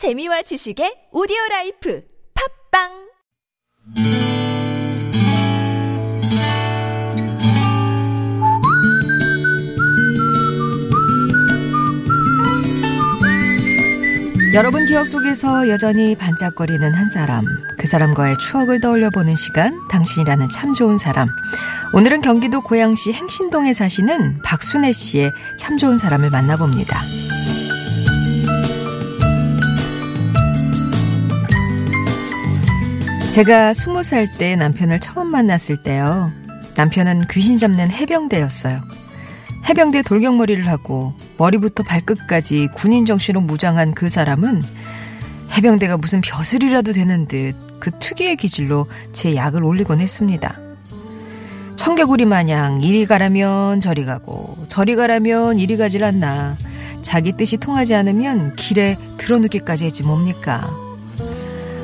재미와 지식의 오디오 life 팟빵 여러분 기억 속에서 여전히 반짝거리는 한 사람, 그 사람과의 추억을 떠올려 보는 시간, 당신이라는 참 좋은 사람. 오늘은 경기도 고양시 행신동에 사시는 박순애 씨의 참 좋은 사람을 만나봅니다. 제가 스무 살 때 남편을 처음 만났을 때요. 남편은 귀신 잡는 해병대였어요. 해병대 돌격머리를 하고 머리부터 발끝까지 군인 정신으로 무장한 그 사람은 해병대가 무슨 벼슬이라도 되는 듯 그 특유의 기질로 제 약을 올리곤 했습니다. 청개구리 마냥 이리 가라면 저리 가고 저리 가라면 이리 가질 않나 자기 뜻이 통하지 않으면 길에 들어누기까지 했지 뭡니까.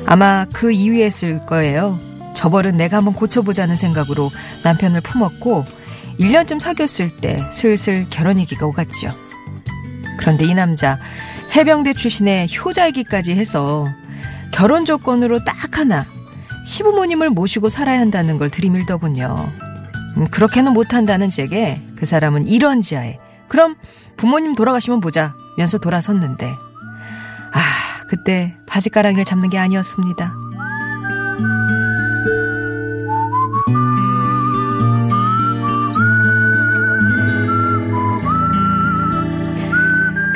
아마 그 이유였을 거예요. 저벌은 내가 한번 고쳐보자는 생각으로 남편을 품었고 1년쯤 사귀었을 때 슬슬 결혼 얘기가 오갔죠. 그런데 이 남자 해병대 출신의 효자이기까지 해서 결혼 조건으로 딱 하나 시부모님을 모시고 살아야 한다는 걸 들이밀더군요. 음, 그렇게는 못한다는 제게 그 사람은 이런 지하에 그럼 부모님 돌아가시면 보자 면서 돌아섰는데 아 그때 바지가랑이를 잡는 게 아니었습니다.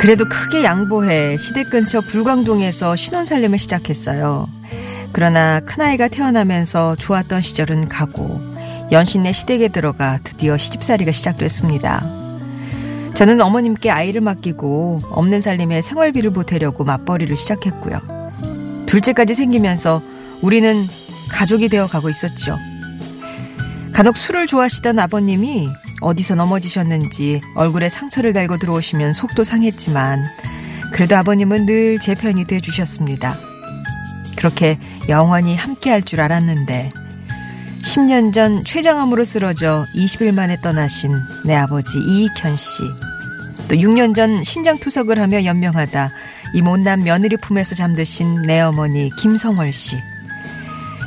그래도 크게 양보해 시댁 근처 불광동에서 신혼살림을 시작했어요. 그러나 큰아이가 태어나면서 좋았던 시절은 가고 연신내 시댁에 들어가 드디어 시집살이가 시작됐습니다. 저는 어머님께 아이를 맡기고 없는 살림에 생활비를 보태려고 맞벌이를 시작했고요. 둘째까지 생기면서 우리는 가족이 되어 가고 있었죠. 간혹 술을 좋아하시던 아버님이 어디서 넘어지셨는지 얼굴에 상처를 달고 들어오시면 속도 상했지만 그래도 아버님은 늘 제 편이 돼 주셨습니다. 그렇게 영원히 함께 할 줄 알았는데 10년 전 췌장암으로 쓰러져 20일 만에 떠나신 내 아버지 이익현 씨. 또 6년 전 신장 투석을 하며 연명하다 이 못난 며느리 품에서 잠드신 내 어머니 김성월 씨.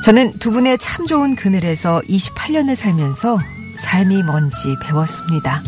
저는 두 분의 참 좋은 그늘에서 28년을 살면서 삶이 뭔지 배웠습니다.